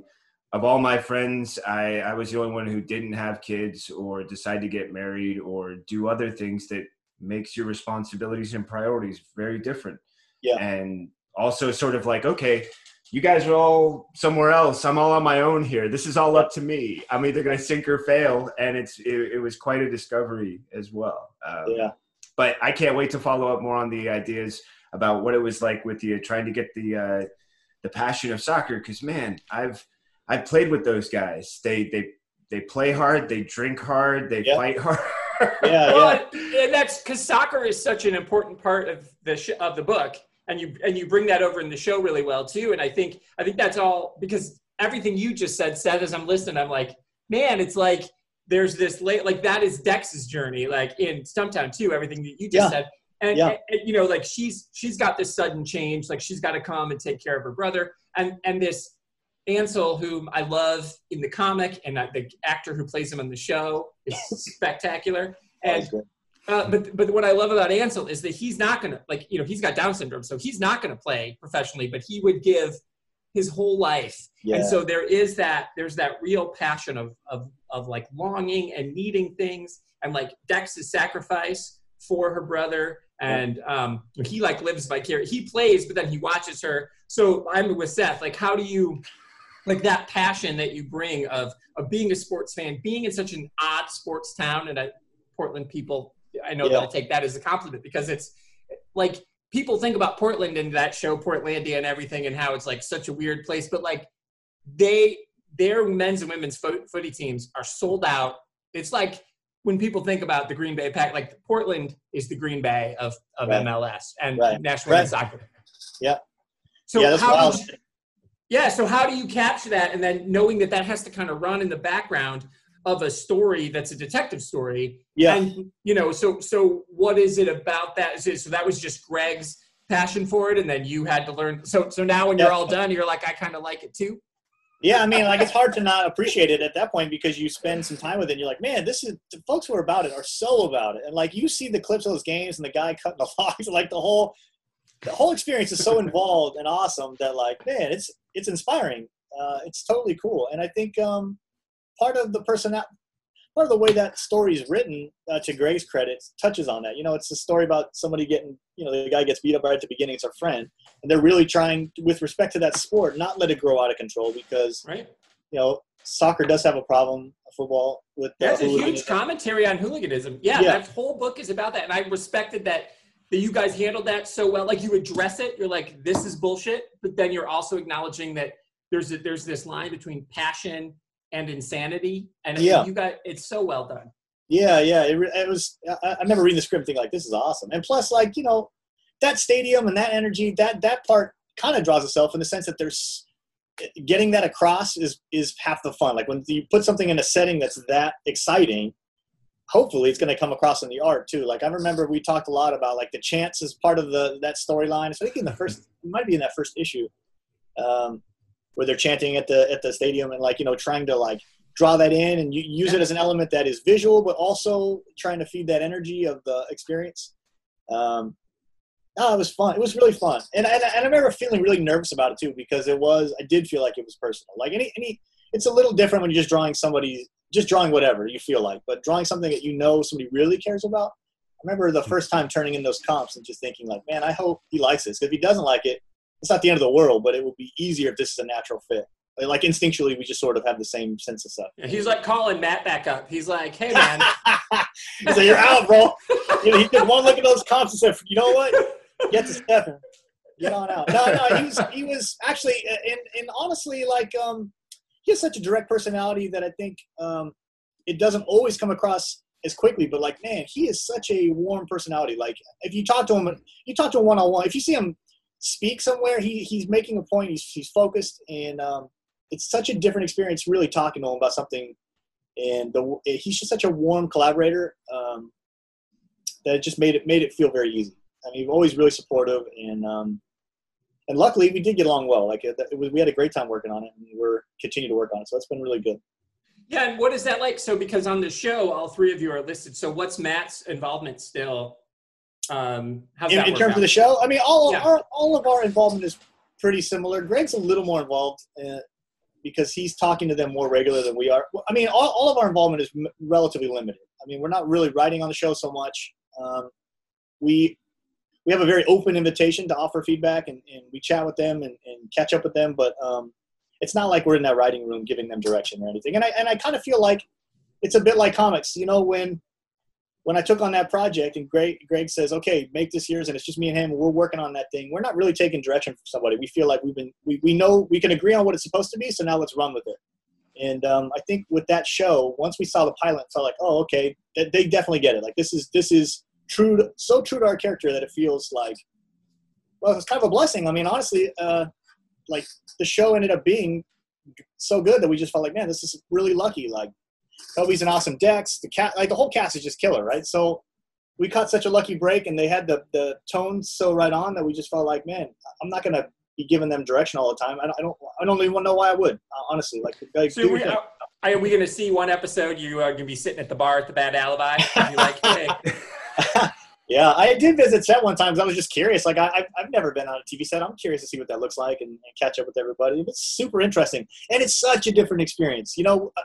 of all my friends, I, I was the only one who didn't have kids or decide to get married or do other things that makes your responsibilities and priorities very different. Yeah, and also sort of like, okay, you guys are all somewhere else. I'm all on my own here. This is all up to me. I'm either going to sink or fail. And it's, it, it, was quite a discovery as well. Um, yeah. But I can't wait to follow up more on the ideas about what it was like with you trying to get the, uh, the passion of soccer. Cause man, I've, I've played with those guys. They, they, they play hard, they drink hard, they yep. fight hard. yeah, well, yeah. And that's because soccer is such an important part of the sh- of the book and you and you bring that over in the show really well too. And I think I think that's all because everything you just said, Seth, as I'm listening, I'm like, man, it's like there's this late like that is Dex's journey, like in Stumptown too. Everything that you just yeah. said. And, yeah. and, and, you know, like she's she's got this sudden change, like she's got to come and take care of her brother, and and this Ansel, whom I love in the comic, and the actor who plays him on the show is spectacular. And uh, but but what I love about Ansel is that he's not gonna like you know he's got Down syndrome, so he's not gonna play professionally, but he would give his whole life, yeah. and so there is that there's that real passion of of of like longing and needing things, and like Dex's sacrifice for her brother, and um, he like lives vicariously. He plays, but then he watches her. So I'm with Seth. Like, how do you like that passion that you bring of of being a sports fan, being in such an odd sports town, and I, Portland people I know yeah. they'll take that as a compliment because it's like people think about Portland and that show Portlandia and everything and how it's like such a weird place, but like they their men's and women's fo- footy teams are sold out. It's like when people think about the Green Bay Pack, like Portland is the Green Bay of, of right. MLS and right. National right. Soccer. Yeah. So yeah, that's how, Yeah. So how do you capture that, and then knowing that that has to kind of run in the background of a story that's a detective story? Yeah. And you know, so so what is it about that? Is it, so that was just Greg's passion for it, and then you had to learn. So so now when you're all done, you're like, I kind of like it too. Yeah, I mean, like it's hard to not appreciate it at that point because you spend some time with it. and You're like, man, this is the folks who are about it are so about it, and like you see the clips of those games and the guy cutting the logs, like the whole the whole experience is so involved and awesome that like, man, it's it's inspiring. Uh, it's totally cool, and I think um, part of the person that part of the way that story is written, uh, to Greg's credit, touches on that. You know, it's a story about somebody getting, you know, the guy gets beat up right at the beginning. It's our friend, and they're really trying, with respect to that sport, not let it grow out of control because Right. you know, soccer does have a problem, football with That's a huge commentary on hooliganism. Yeah, Yeah. that whole book is about that, and I respected that that you guys handled that so well. Like you address it, you're like, this is bullshit, but then you're also acknowledging that there's a, there's this line between passion and insanity, and Yeah. you got it's so well done. Yeah, yeah. It, it was. I, I remember reading the script, thing like, "This is awesome." And plus, like you know, that stadium and that energy, that that part kind of draws itself in the sense that there's getting that across is is half the fun. Like when you put something in a setting that's that exciting, hopefully it's going to come across in the art too. Like I remember we talked a lot about like the chance as part of the that storyline. So I think in the first, it might be in that first issue, um, where they're chanting at the at the stadium and like you know trying to like draw that in and use it as an element that is visual, but also trying to feed that energy of the experience. Um, no, it was fun. It was really fun, and, and and I remember feeling really nervous about it too because it was. I did feel like it was personal. Like any any, it's a little different when you're just drawing somebody, just drawing whatever you feel like, but drawing something that you know somebody really cares about. I remember the first time turning in those comps and just thinking like, man, I hope he likes this. Because If he doesn't like it, it's not the end of the world, but it would be easier if this is a natural fit. Like instinctually, we just sort of have the same sense of stuff. And he's like calling Matt back up. He's like, hey man, He's like, "You're out, bro." You know, he did one look at those comps and said, "You know what? Get to Stephen. Get on out." No, no, he was he was actually, and and honestly, like, um, he has such a direct personality that I think um, it doesn't always come across as quickly. But like, man, he is such a warm personality. Like, if you talk to him, you talk to him one on one. If you see him speak somewhere, he he's making a point. He's he's focused, and um, it's such a different experience really talking to him about something and the, he's just such a warm collaborator um, that it just made it made it feel very easy. I mean, always really supportive, and um, and luckily we did get along well. Like it, it was, we had a great time working on it, and we're continue to work on it. So that's been really good. yeah. And what is that like? So because on the show, all three of you are listed. So what's Matt's involvement still? Um, how's In, that in terms out? of the show, I mean, all Yeah. our all of our involvement is pretty similar. Greg's a little more involved. Uh, because he's talking to them more regular than we are. I mean, all, all of our involvement is m- relatively limited. I mean, we're not really writing on the show so much. Um, we we have a very open invitation to offer feedback, and, and we chat with them and, and catch up with them. But um, it's not like we're in that writing room giving them direction or anything. And I and I kind of feel like it's a bit like comics. You know, when when I took on that project and Greg Greg says, "Okay, make this yours," and it's just me and him, and we're working on that thing. We're not really taking direction from somebody. We feel like we've been we, we know we can agree on what it's supposed to be, so now let's run with it. And um, I think with that show, once we saw the pilot, felt like, oh, okay, they, they definitely get it. Like this is this is true, to, so true to our character that it feels like, well, it's kind of a blessing. I mean, honestly, uh, like the show ended up being so good that we just felt like, man, this is really lucky. Like Cobie's an awesome Dex. The cat, like the whole cast is just killer, right? So we caught such a lucky break, and they had the the tones so right on that we just felt like, man, I'm not gonna be giving them direction all the time. I don't, I don't, I don't even know why I would, uh, honestly. Like, like So we, are, are we to see one episode? You are to be sitting at the bar at the Bad Alibi. And you're like, hey, yeah, I did visit set one time I was just curious. Like, I, I've, I've never been on a TV set. I'm curious to see what that looks like and, and catch up with everybody. It's super interesting, and it's such a different experience. You know, uh,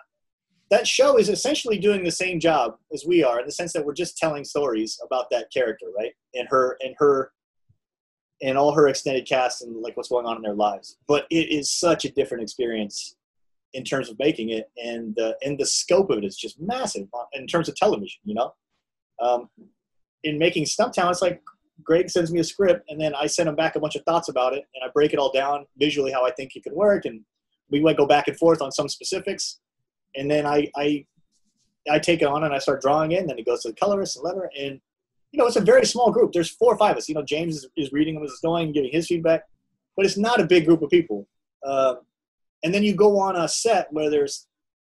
that show is essentially doing the same job as we are in the sense that we're just telling stories about that character, right? And her and her and all her extended cast and like what's going on in their lives. But it is such a different experience in terms of making it, and the and the scope of it is just massive in terms of television. You know, um, in making Stumptown, it's like Greg sends me a script, and then I send him back a bunch of thoughts about it, and I break it all down visually how I think it could work, and we might go back and forth on some specifics, and then I I I take it on and I start drawing it, and then it goes to the colorist and letter, and you know it's a very small group. There's four or five of us. You know, James is, is reading them as it's going, giving his feedback, but it's not a big group of people. Uh, and then you go on a set where there's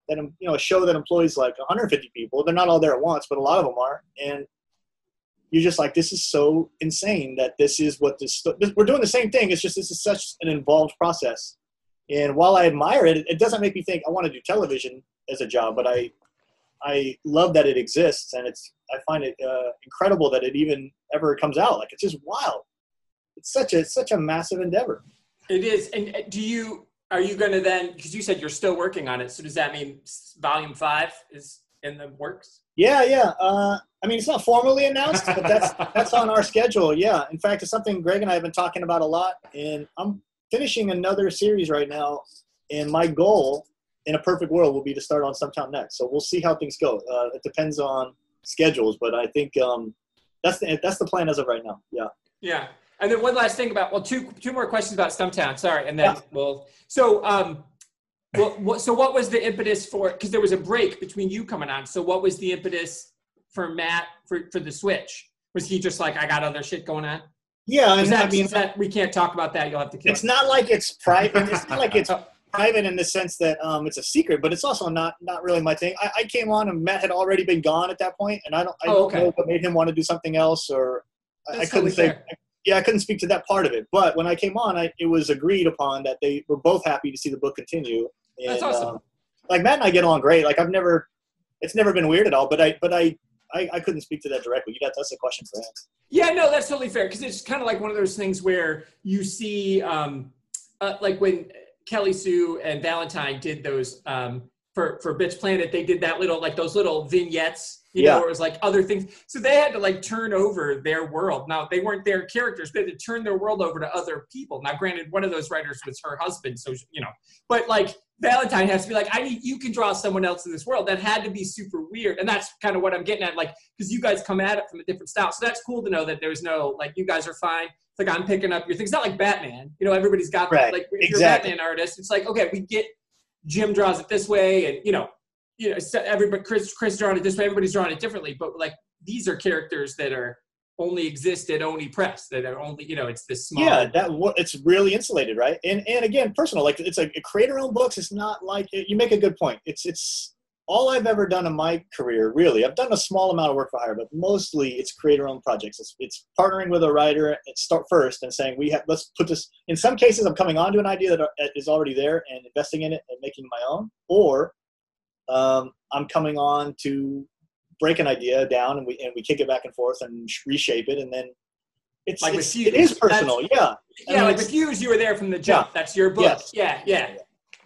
that you know a show that employs like 150 people. They're not all there at once, but a lot of them are, and you're just like, this is so insane that this is what this. We're doing the same thing. It's just this is such an involved process. And while I admire it, it doesn't make me think I want to do television as a job, but I I love that it exists, and it's I find it uh, incredible that it even ever comes out. Like it's just wild. It's such a such a massive endeavor. It is. And uh, do you are you going to then because you said you're still working on it? So does that mean volume five is in the works? Yeah, yeah. Uh, I mean, it's not formally announced, but that's that's on our schedule. Yeah. In fact, it's something Greg and I have been talking about a lot, and I'm finishing another series right now, and my goal in a perfect world will be to start on Stumptown next. So we'll see how things go. Uh, it depends on schedules, but I think um, that's the that's the plan as of right now. Yeah. Yeah. And then one last thing about well, two two more questions about Stumptown. Sorry, and then yeah. we'll. So, um, well, what, so what was the impetus for? Because there was a break between you coming on. So, what was the impetus for Matt for for the switch? Was he just like, I got other shit going on? Yeah, and that, I mean, that, we can't talk about that. You'll have to. Kill it's not like it's private. It's not like it's private in the sense that um, it's a secret, but it's also not not really my thing. I, I, came on and Matt had already been gone at that point, and I don't I oh, don't okay. know what made him want to do something else, or That's I couldn't say. Yeah, I couldn't speak to that part of it. But when I came on, I, it was agreed upon that they were both happy to see the book continue. And, That's awesome. Um, like Matt and I get along great. Like I've never, it's never been weird at all. But I, but I, I, I couldn't speak to that directly. You got that's a question for him. Yeah, no, that's totally fair because it's kind of like one of those things where you see, um, uh, like when Kelly Sue and Valentine did those um, for for Bitch Planet. They did that little like those little vignettes, you yeah. know, where it was like other things. So they had to like turn over their world. Now they weren't their characters; they had to turn their world over to other people. Now, granted, one of those writers was her husband, so you know, but like Valentine has to be like, I need you can draw someone else in this world. That had to be super weird, and that's kind of what I'm getting at. Like, because you guys come at it from a different style, so that's cool to know that there's no like you guys are fine it's like I'm picking up your things. It's not like Batman. You know, everybody's got right. like if exactly. you're a Batman artist, it's like okay, we get Jim draws it this way, and you know, you know, everybody Chris Chris drawing it this way. Everybody's drawing it differently, but like these are characters that are only exist at Oni Press. That are only you know, it's this small. Yeah, that it's really insulated, right? And and again, personal. Like it's like creator-owned books. It's not like you make a good point. It's it's all I've ever done in my career, really, I've done a small amount of work for hire, but mostly it's creator-owned projects. It's, it's partnering with a writer and start first and saying we have let's put this. In some cases, I'm coming onto an idea that is already there and investing in it and making my own, or um, I'm coming on to break an idea down and we and we kick it back and forth and reshape it and then it's, like it's it is personal, yeah. Yeah, I mean, like with Fuse, you were there from the jump. Yeah. That's your book. Yes. Yeah, yeah,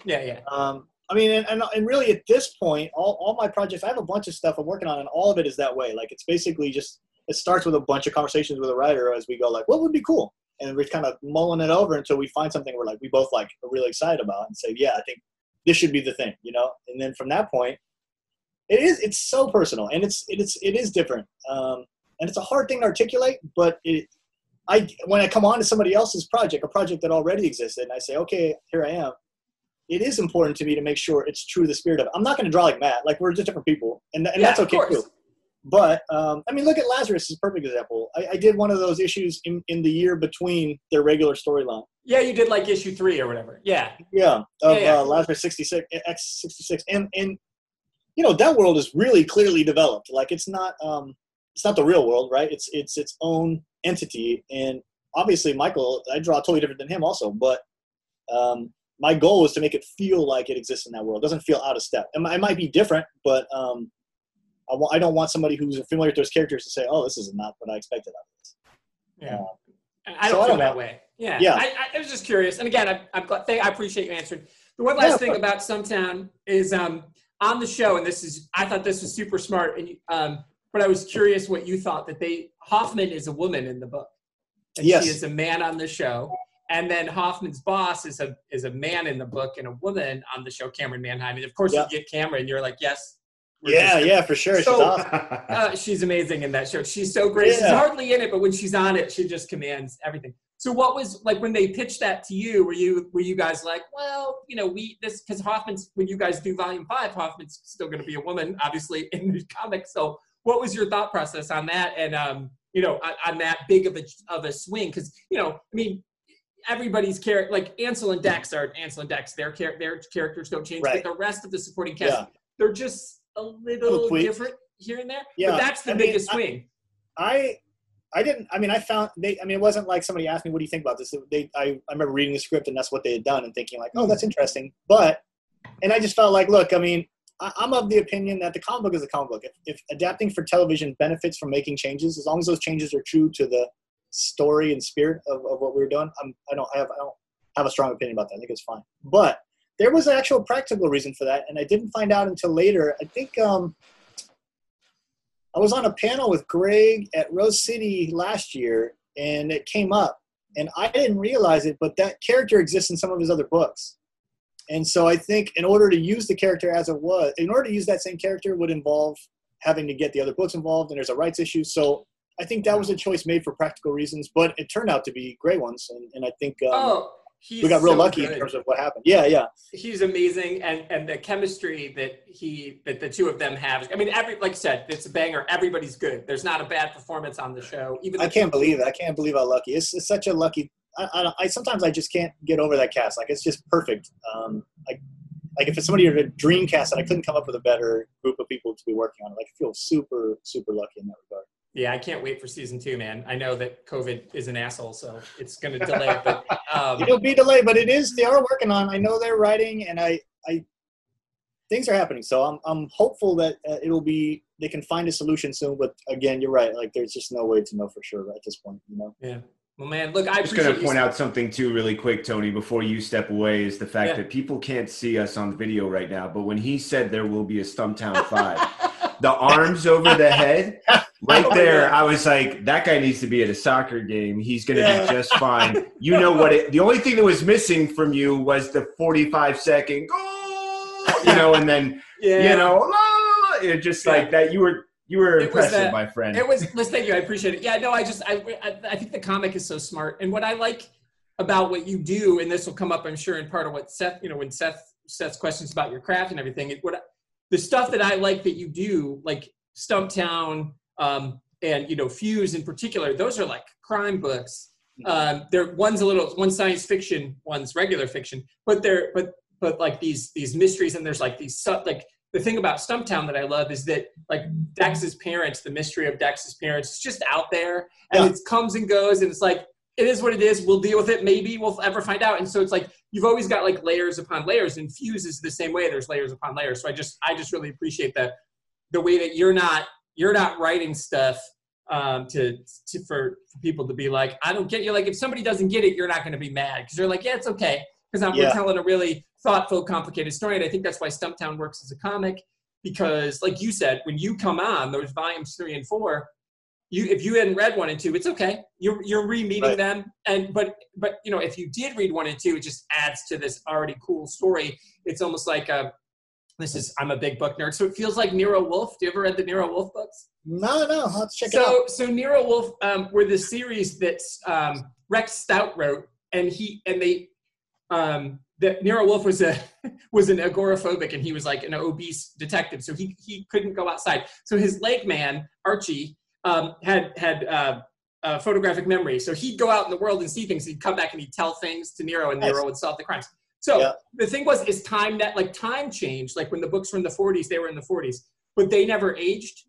yeah, yeah. Um, I mean, and, and, and, really at this point, all, all my projects, I have a bunch of stuff I'm working on, and all of it is that way. Like it's basically just, it starts with a bunch of conversations with a writer as we go, like, what would be cool? And we're kind of mulling it over until we find something we're like, we both like are really excited about and say, yeah, I think this should be the thing, you know? And then from that point, it is, it's so personal and it's, it is, it is different. Um, and it's a hard thing to articulate, but it, I, when I come on to somebody else's project, a project that already existed, and I say, okay, here I am it is important to me to make sure it's true to the spirit of it. I'm not going to draw like Matt. Like we're just different people, and, and yeah, that's okay too. But um, I mean, look at Lazarus is a perfect example. I, I, did one of those issues in, in the year between their regular storyline. Yeah, you did like issue three or whatever. Yeah. Yeah, of yeah, yeah. Uh, Lazarus 66 X 66, and and you know that world is really clearly developed. Like it's not um, it's not the real world, right? It's it's its own entity, and obviously Michael, I draw totally different than him also, but um, my goal is to make it feel like it exists in that world. It doesn't feel out of step. It, it might be different, but um, I, w- I don't want somebody who's familiar with those characters to say, "Oh, this is not what I expected of this." Yeah, uh, I don't so feel I don't that way. Yeah, yeah. I, I, was just curious, and again, I, I'm glad. I appreciate you answering. The one last yeah, thing about Stumptown is um, on the show, and this is I thought this was super smart, and um, but I was curious what you thought that they Hoffman is a woman in the book, and yes. she is a man on the show. And then Hoffman's boss is a is a man in the book and a woman on the show, Camryn Manheim. And of course, yep. you get Camryn, you're like, yes. Yeah, yeah, for sure. So, she's awesome. uh, she's amazing in that show. She's so great. Yeah. She's hardly in it, but when she's on it, she just commands everything. So, what was like when they pitched that to you? Were you were you guys like, well, you know, we this because Hoffman's when you guys do Volume Five, Hoffman's still going to be a woman, obviously in the comics. So, what was your thought process on that? And um, you know, on, on that big of a of a swing? Because you know, I mean, everybody's character, like Ansel and Dex are Ansel and Dex. Their char- their characters don't change, Right. but the rest of the supporting cast, Yeah. they're just a little different here and there. Yeah, but that's the I biggest I- swing. I I didn't. I mean, I found they. I mean, it wasn't like somebody asked me, "What do you think about this?" They. I, I remember reading the script and that's what they had done and thinking like, "Oh, that's interesting." But, and I just felt like, look, I mean, I, I'm of the opinion that the comic book is a comic book. If, if adapting for television benefits from making changes, as long as those changes are true to the story and spirit of, of what we were doing, I'm, I don't have I don't have a strong opinion about that. I think it's fine. But there was an actual practical reason for that, and I didn't find out until later. I think. um I was on a panel with Greg at Rose City last year, and it came up, and I didn't realize it, but that character exists in some of his other books. And so I think in order to use the character as it was, in order to use that same character would involve having to get the other books involved, and there's a rights issue. So I think that was a choice made for practical reasons, but it turned out to be great ones, and, and I think um, oh, he's we got real so lucky good. in terms of what happened. Yeah, yeah, he's amazing and and the chemistry that he that the two of them have i mean every like i said it's a banger everybody's good there's not a bad performance on the show even I can't believe it. I can't believe how lucky. It's, it's such a lucky. I, I, I sometimes I just can't get over that cast. Like it's just perfect. Um, like like if it's somebody who had a dream cast, and I couldn't come up with a better group of people to be working on it. Like I feel super super lucky in that regard. Yeah i can't wait for season two man i know that covid is an asshole so it's going to delay it, but um, It'll be delayed, but it is. They are working on. I know they're writing, and I I things are happening. So I'm I'm hopeful that uh, it'll be they can find a solution soon. But again, you're right. Like there's just no way to know for sure at this point. You know. yeah well man look i I'm just going to point out something too, really quick, Tony, before you step away, is the fact Yeah. that people can't see us on the video right now. But when he said there will be a Stumptown Five, the arms over the head, right Oh, there. I was like, that guy needs to be at a soccer game. He's going to Yeah. be just fine. You know what? It, the only thing that was missing from you was the 45 second goal, you know, and then yeah you know, la, it just like Yeah. that. You were you were It was impressive, that- my friend. It was. Let's thank you. I appreciate it. Yeah. No. I just. I, I. I think the comic is so smart, and what I like about what you do, and this will come up, I'm sure, in part of what Seth. You know, when Seth Seth's questions about your craft and everything. It, what the stuff that I like that you do, like Stumptown, um, and you know, Fuse in particular. Those are like crime books. Um, they're one's a little one science fiction, one's regular fiction, but they're but but like these these mysteries and there's like these like the thing about Stumptown that I love is that like Dex's parents, the mystery of Dex's parents, it's just out there and Yeah. it comes and goes and it's like it is what it is. We'll deal with it. Maybe we'll ever find out. And so it's like you've always got like layers upon layers, and Fuse is the same way. There's layers upon layers. So I just I just really appreciate that the way that you're not you're not writing stuff um, to, to for, for people to be like I don't get you. Like if somebody doesn't get it, you're not going to be mad because you're like yeah it's okay because I'm Yeah. telling a really thoughtful, complicated story. And I think that's why Stumptown works as a comic because, like you said, when you come on those volumes three and four, you if you hadn't read one and two, it's okay. You're you're re-meeting Right. them, and but but you know if you did read one and two, it just adds to this already cool story. It's almost like a this is I'm a big book nerd, so it feels like Nero Wolfe. Do you ever read the Nero Wolfe books? No, no, let's check it out. so so Nero Wolfe um, were the series that um, Rex Stout wrote, and he and they um, that Nero Wolf was a was an agoraphobic, and he was like an obese detective, so he he couldn't go outside. So his leg man Archie um, had had uh, uh, photographic memory, so he'd go out in the world and see things. He'd come back and he'd tell things to Nero, and Nice. Nero would solve the crimes. So Yeah. the thing was, is time that like time changed. Like when the books were in the 40s, they were in the 40s, but they never aged.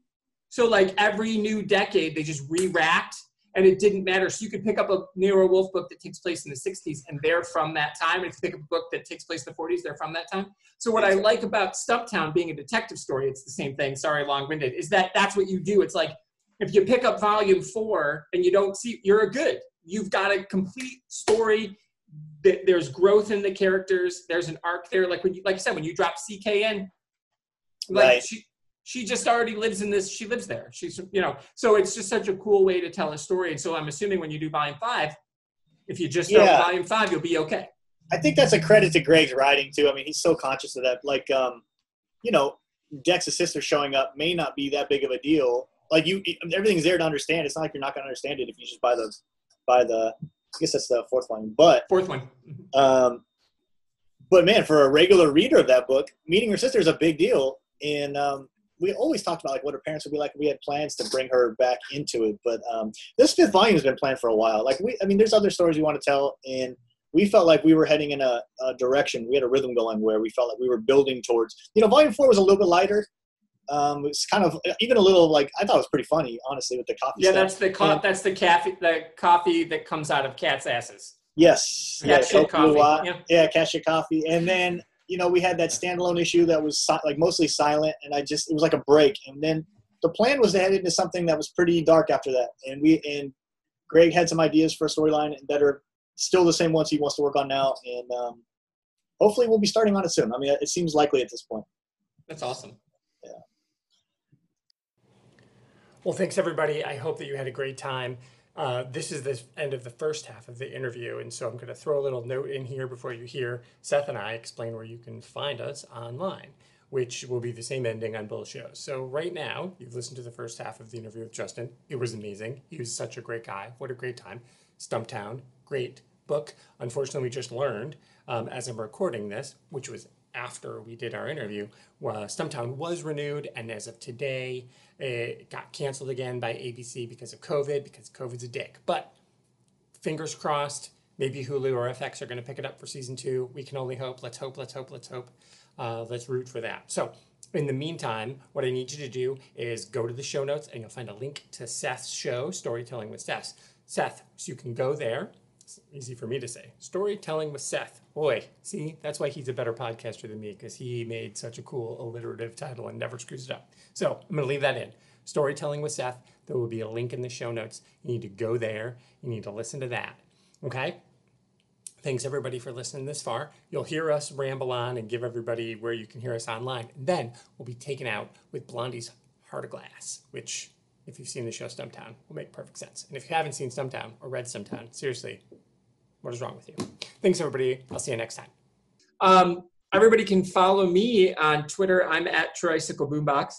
So like every new decade, they just re-racked, and it didn't matter. So you could pick up a Nero Wolfe book that takes place in the 60s, and they're from that time. And if you pick up a book that takes place in the 40s, they're from that time. So what I like about Stumptown being a detective story, it's the same thing. Sorry, long-winded. Is that that's what you do? It's like if you pick up volume four and you don't see, you're a good. You've got a complete story. That There's growth in the characters. There's an arc there. Like when you, like I said, when you drop CK in, like Right. she she just already lives in this. She lives there. She's you know. So it's just such a cool way to tell a story. And so I'm assuming when you do volume five, if you just start with volume five, you'll be okay. I think that's a credit to Greg's writing too. I mean, he's so conscious of that. Like, um, you know, Dex's sister showing up may not be that big of a deal. Like you, everything's there to understand. It's not like you're not going to understand it if you just buy the, buy the. I guess that's the fourth one. But, Fourth one. um, but man, for a regular reader of that book, meeting her sister is a big deal. And um, we always talked about like what her parents would be like. We had plans to bring her back into it, but um, this fifth volume has been planned for a while. Like we, I mean, there's other stories we want to tell, and we felt like we were heading in a, a direction. We had a rhythm going where we felt like we were building towards. You know, volume four was a little bit lighter. Um, it's kind of even a little like I thought it was pretty funny, honestly, with the coffee. Yeah, stuff. that's the co- And- that's the coffee the coffee that comes out of cats' asses. Yes. Kopi Luwak coffee, yeah. Yeah, cat shit coffee. And then, you know, we had that standalone issue that was si- like mostly silent and I just, it was like a break. And then the plan was to head into something that was pretty dark after that. And we, and Greg had some ideas for a storyline that are still the same ones he wants to work on now. And um, hopefully we'll be starting on it soon. I mean, it seems likely at this point. That's awesome. Yeah. Well, thanks everybody. I hope that you had a great time. Uh, this is the end of the first half of the interview, and so I'm going to throw a little note in here before you hear Seth and I explain where you can find us online, which will be the same ending on both shows. So right now, you've listened to the first half of the interview with Justin. It was amazing. He was such a great guy. What a great time. Stumptown, great book. Unfortunately, we just learned um, as I'm recording this, which was after we did our interview, uh, Stumptown was renewed, and as of today, it got canceled again by ABC because of COVID, because COVID's a dick. But fingers crossed, maybe Hulu or FX are going to pick it up for season two. We can only hope. Let's hope, let's hope, let's hope. Uh, let's root for that. So, in the meantime, what I need you to do is go to the show notes and you'll find a link to Seth's show, Storytelling with Seth. Seth, so you can go there. Easy for me to say. Storytelling with Seth. Boy, see, that's why he's a better podcaster than me because he made such a cool alliterative title and never screws it up. So I'm going to leave that in. Storytelling with Seth. There will be a link in the show notes. You need to go there. You need to listen to that. Okay? Thanks everybody for listening this far. You'll hear us ramble on and give everybody where you can hear us online. And then we'll be taken out with Blondie's Heart of Glass, which, if you've seen the show Stumptown, will make perfect sense. And if you haven't seen Stumptown or read Stumptown, seriously, what is wrong with you? Thanks everybody. I'll see you next time. Um, everybody can follow me on Twitter. I'm at Tricycle Boombox.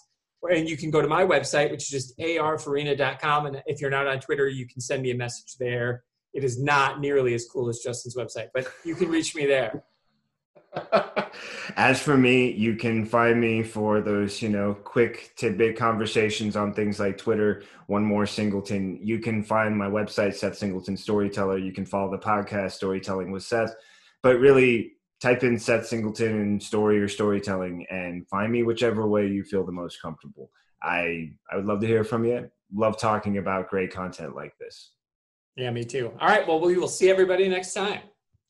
And you can go to my website, which is just arfarina.com. And if you're not on Twitter, you can send me a message there. It is not nearly as cool as Justin's website, but you can reach me there. As for me, you can find me for those, you know, quick tidbit conversations on things like Twitter, One More Singleton. You can find my website, Seth Singleton Storyteller. You can follow the podcast, Storytelling with Seth. But really, type in Seth Singleton and story or storytelling and find me whichever way you feel the most comfortable. I, I would love to hear from you. Love talking about great content like this. Yeah, me too. All right. Well, we will see everybody next time.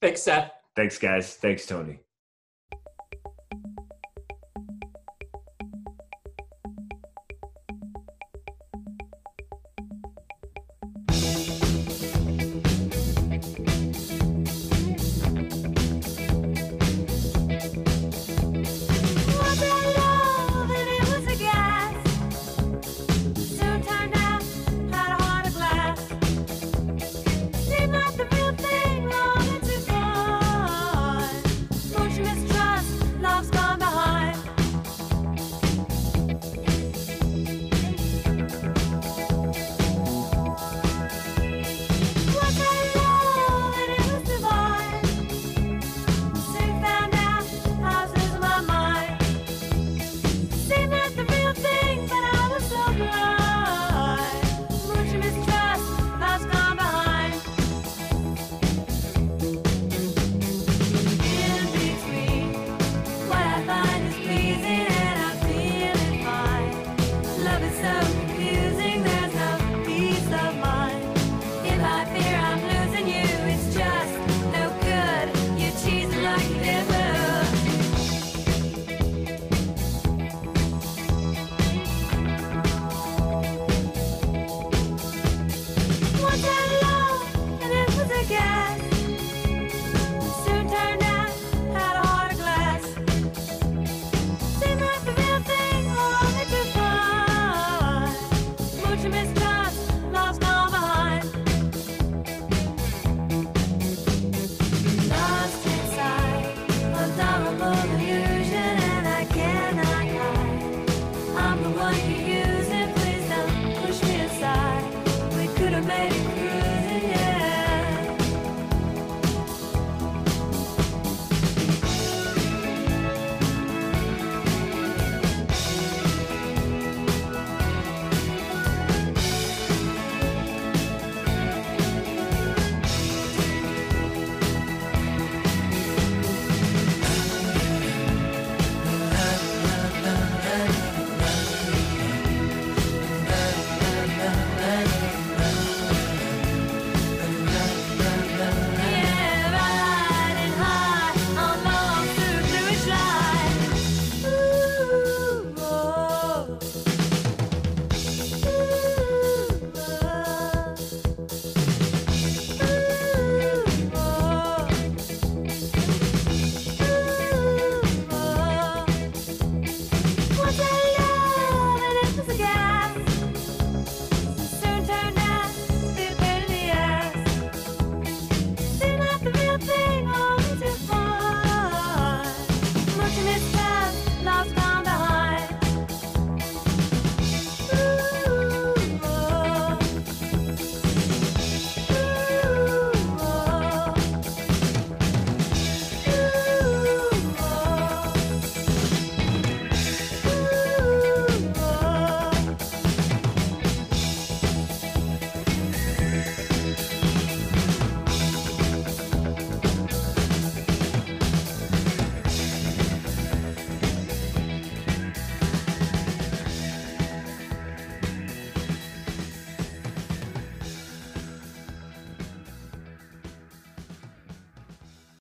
Thanks, Seth. Thanks, guys. Thanks, Tony.